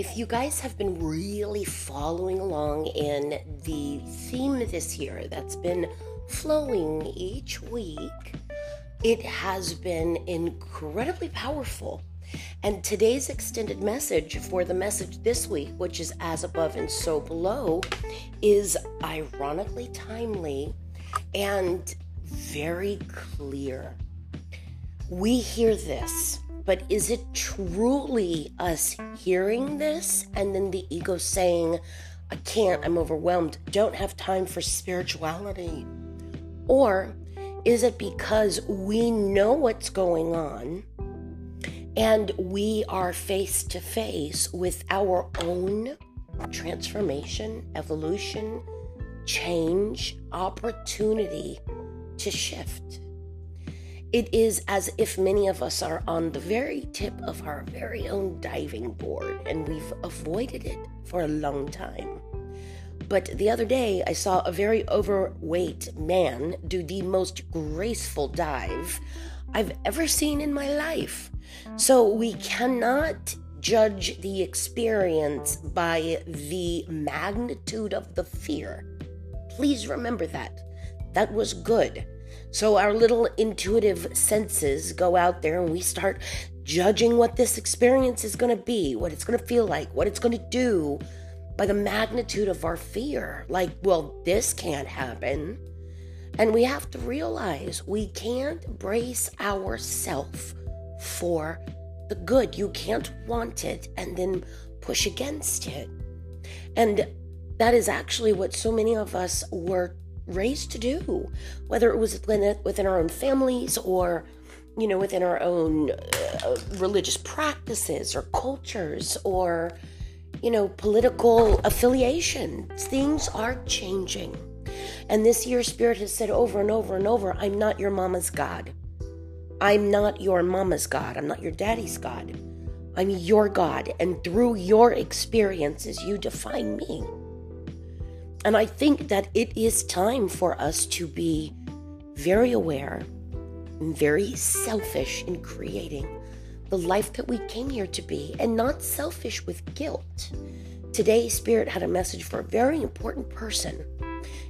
if you guys have been really following along in the theme this year that's been flowing each week, it has been incredibly powerful. And today's extended message for the message this week, which is as above and so below, is ironically timely and very clear. We hear this, but is it truly us hearing this and then the ego saying, I can't, I'm overwhelmed, don't have time for spirituality? Or is it because we know what's going on and we are face to face with our own transformation, evolution, change, opportunity to shift? It is as if many of us are on the very tip of our very own diving board and we've avoided it for a long time. But the other day, I saw a very overweight man do the most graceful dive I've ever seen in my life. So we cannot judge the experience by the magnitude of the fear. Please remember that. That was good. So our little intuitive senses go out there and we start judging what this experience is going to be, what it's going to feel like, what it's going to do by the magnitude of our fear. Like, well, this can't happen. And we have to realize we can't brace ourselves for the good. You can't want it and then push against it. And that is actually what so many of us were raised to do, whether it was within our own families or, you know, within our own uh, religious practices or cultures or you know, political affiliation. Things are changing. And this year, Spirit has said over and over and over I'm not your mama's God. I'm not your mama's God. I'm not your daddy's God. I'm your God. And through your experiences, you define me. And I think that it is time for us to be very aware and very selfish in creating the life that we came here to be and not selfish with guilt. Today, Spirit had a message for a very important person,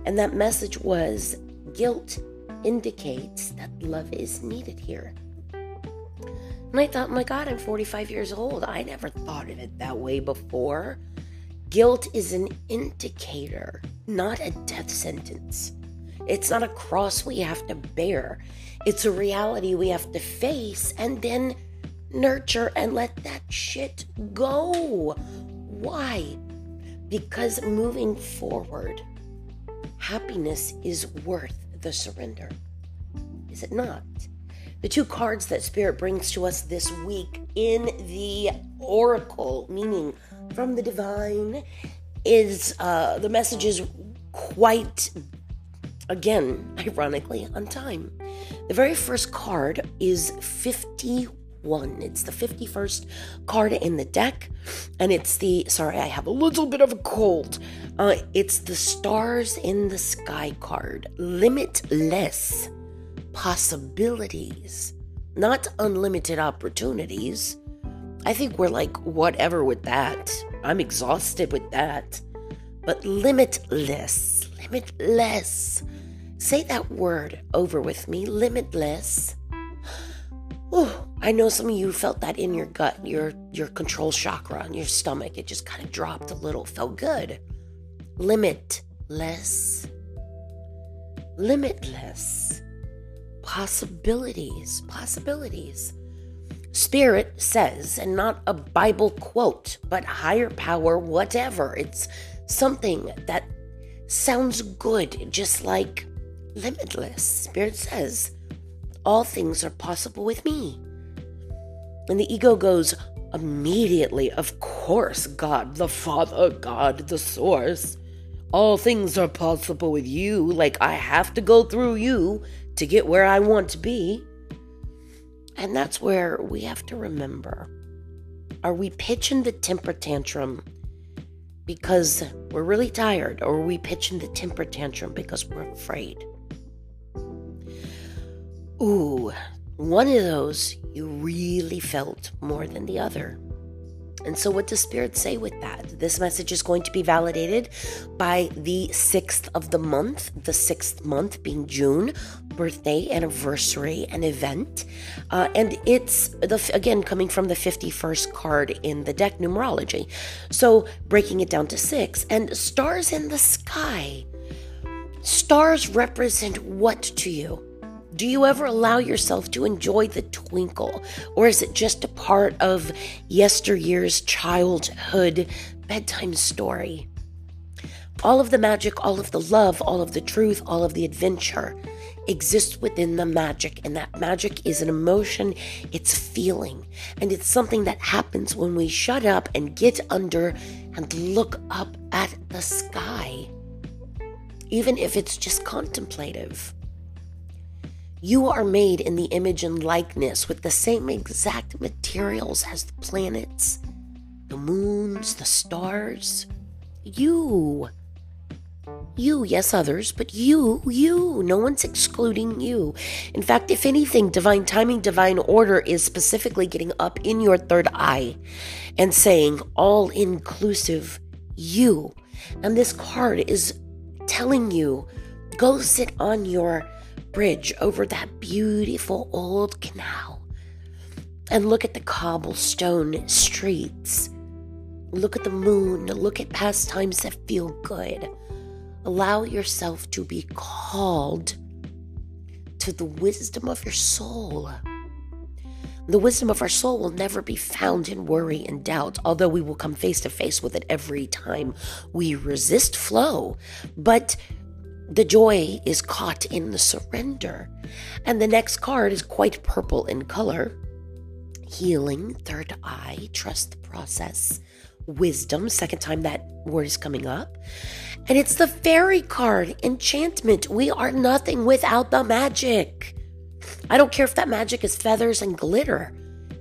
and that message was guilt indicates that love is needed here. And I thought, my God, I'm 45 years old. I never thought of it that way before. Guilt is an indicator, not a death sentence. It's not a cross we have to bear. It's a reality we have to face and then nurture and let that shit go. Why? Because moving forward, happiness is worth the surrender. Is it not? The two cards that Spirit brings to us this week in the Oracle, meaning from the divine, is uh, the message is quite, again, ironically, on time. The very first card is 51. It's the 51st card in the deck, and it's the sorry, I have a little bit of a cold. Uh, it's the stars in the sky card. Limitless possibilities, not unlimited opportunities. I think we're like whatever with that. I'm exhausted with that. But limitless, limitless. Say that word over with me limitless. Oh, I know some of you felt that in your gut, your your control chakra, in your stomach. It just kind of dropped a little. Felt good. Limitless. Limitless. Possibilities. Possibilities. Spirit says, and not a Bible quote, but higher power, whatever. It's something that sounds good, just like limitless. Spirit says, all things are possible with me. And the ego goes, immediately, of course, God the Father, God the Source. All things are possible with you. Like, I have to go through you to get where I want to be. And that's where we have to remember are we pitching the temper tantrum because we're really tired, or are we pitching the temper tantrum because we're afraid? Ooh, one of those you really felt more than the other. And so, what does Spirit say with that? This message is going to be validated by the sixth of the month, the sixth month being June, birthday, anniversary, and event. Uh, and it's, the again, coming from the 51st card in the deck numerology. So, breaking it down to six, and stars in the sky. Stars represent what to you? Do you ever allow yourself to enjoy the twinkle? Or is it just a part of yesteryear's childhood bedtime story? All of the magic, all of the love, all of the truth, all of the adventure exists within the magic. And that magic is an emotion, it's feeling. And it's something that happens when we shut up and get under and look up at the sky, even if it's just contemplative. You are made in the image and likeness with the same exact materials as the planets, the moons, the stars. You. You, yes, others, but you, you. No one's excluding you. In fact, if anything, divine timing, divine order is specifically getting up in your third eye and saying, all inclusive, you. And this card is telling you, go sit on your bridge over that beautiful old canal and look at the cobblestone streets. Look at the moon. Look at pastimes that feel good. Allow yourself to be called to the wisdom of your soul. The wisdom of our soul will never be found in worry and doubt, although we will come face to face with it every time we resist flow. But the joy is caught in the surrender. And the next card is quite purple in color. Healing, third eye, trust the process. Wisdom, second time that word is coming up. And it's the fairy card, enchantment. We are nothing without the magic. I don't care if that magic is feathers and glitter.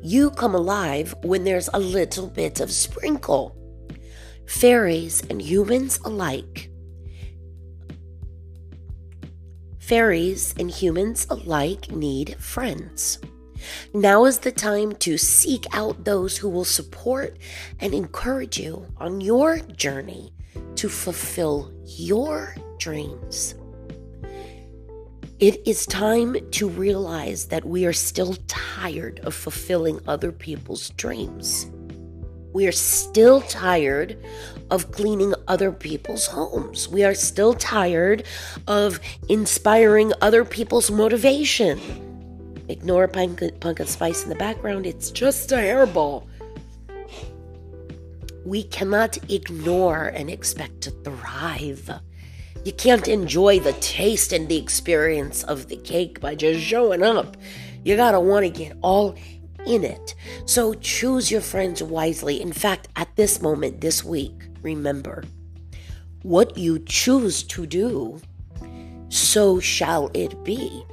You come alive when there's a little bit of sprinkle. Fairies and humans alike Fairies and humans alike need friends. Now is the time to seek out those who will support and encourage you on your journey to fulfill your dreams. It is time to realize that we are still tired of fulfilling other people's dreams. We are still tired of cleaning other people's homes. We are still tired of inspiring other people's motivation. Ignore pumpkin spice in the background, it's just a hairball. We cannot ignore and expect to thrive. You can't enjoy the taste and the experience of the cake by just showing up. You gotta want to get all in it. So choose your friends wisely. In fact, at this moment, this week, remember what you choose to do, so shall it be.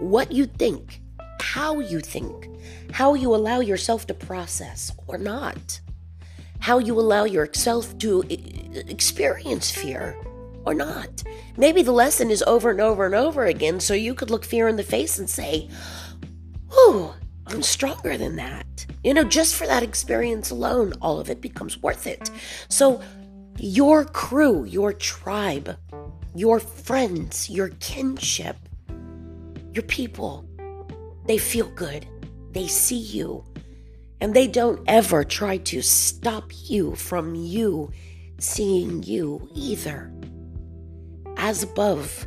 What you think, how you think, how you allow yourself to process or not, how you allow yourself to experience fear or not. Maybe the lesson is over and over and over again, so you could look fear in the face and say, Oh, I'm stronger than that. You know, just for that experience alone, all of it becomes worth it. So, your crew, your tribe, your friends, your kinship, your people, they feel good. They see you. And they don't ever try to stop you from you seeing you either. As above,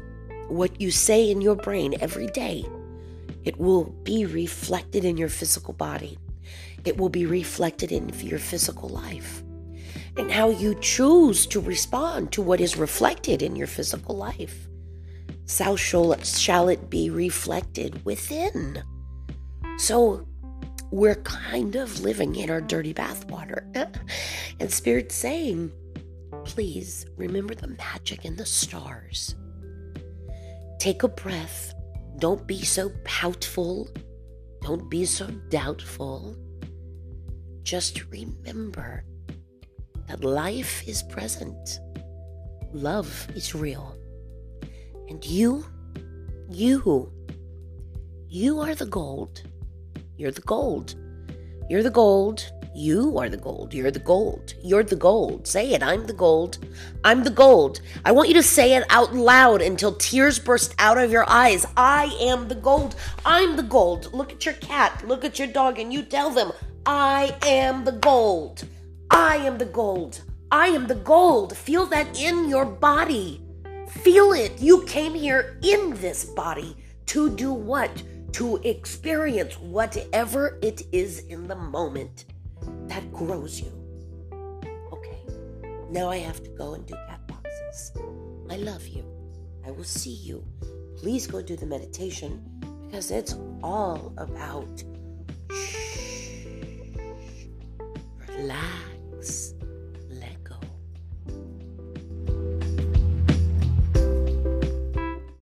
what you say in your brain every day it will be reflected in your physical body. It will be reflected in your physical life. And how you choose to respond to what is reflected in your physical life. So shall, shall it be reflected within. So we're kind of living in our dirty bathwater. and Spirit's saying, please remember the magic in the stars. Take a breath don't be so poutful. Don't be so doubtful. Just remember that life is present, love is real. And you, you, you are the gold. You're the gold. You're the gold. You are the gold. You're the gold. You're the gold. Say it. I'm the gold. I'm the gold. I want you to say it out loud until tears burst out of your eyes. I am the gold. I'm the gold. Look at your cat. Look at your dog and you tell them, I am the gold. I am the gold. I am the gold. Feel that in your body. Feel it. You came here in this body to do what? To experience whatever it is in the moment that grows you. Okay, now I have to go and do cat boxes. I love you. I will see you. Please go do the meditation because it's all about shh, relax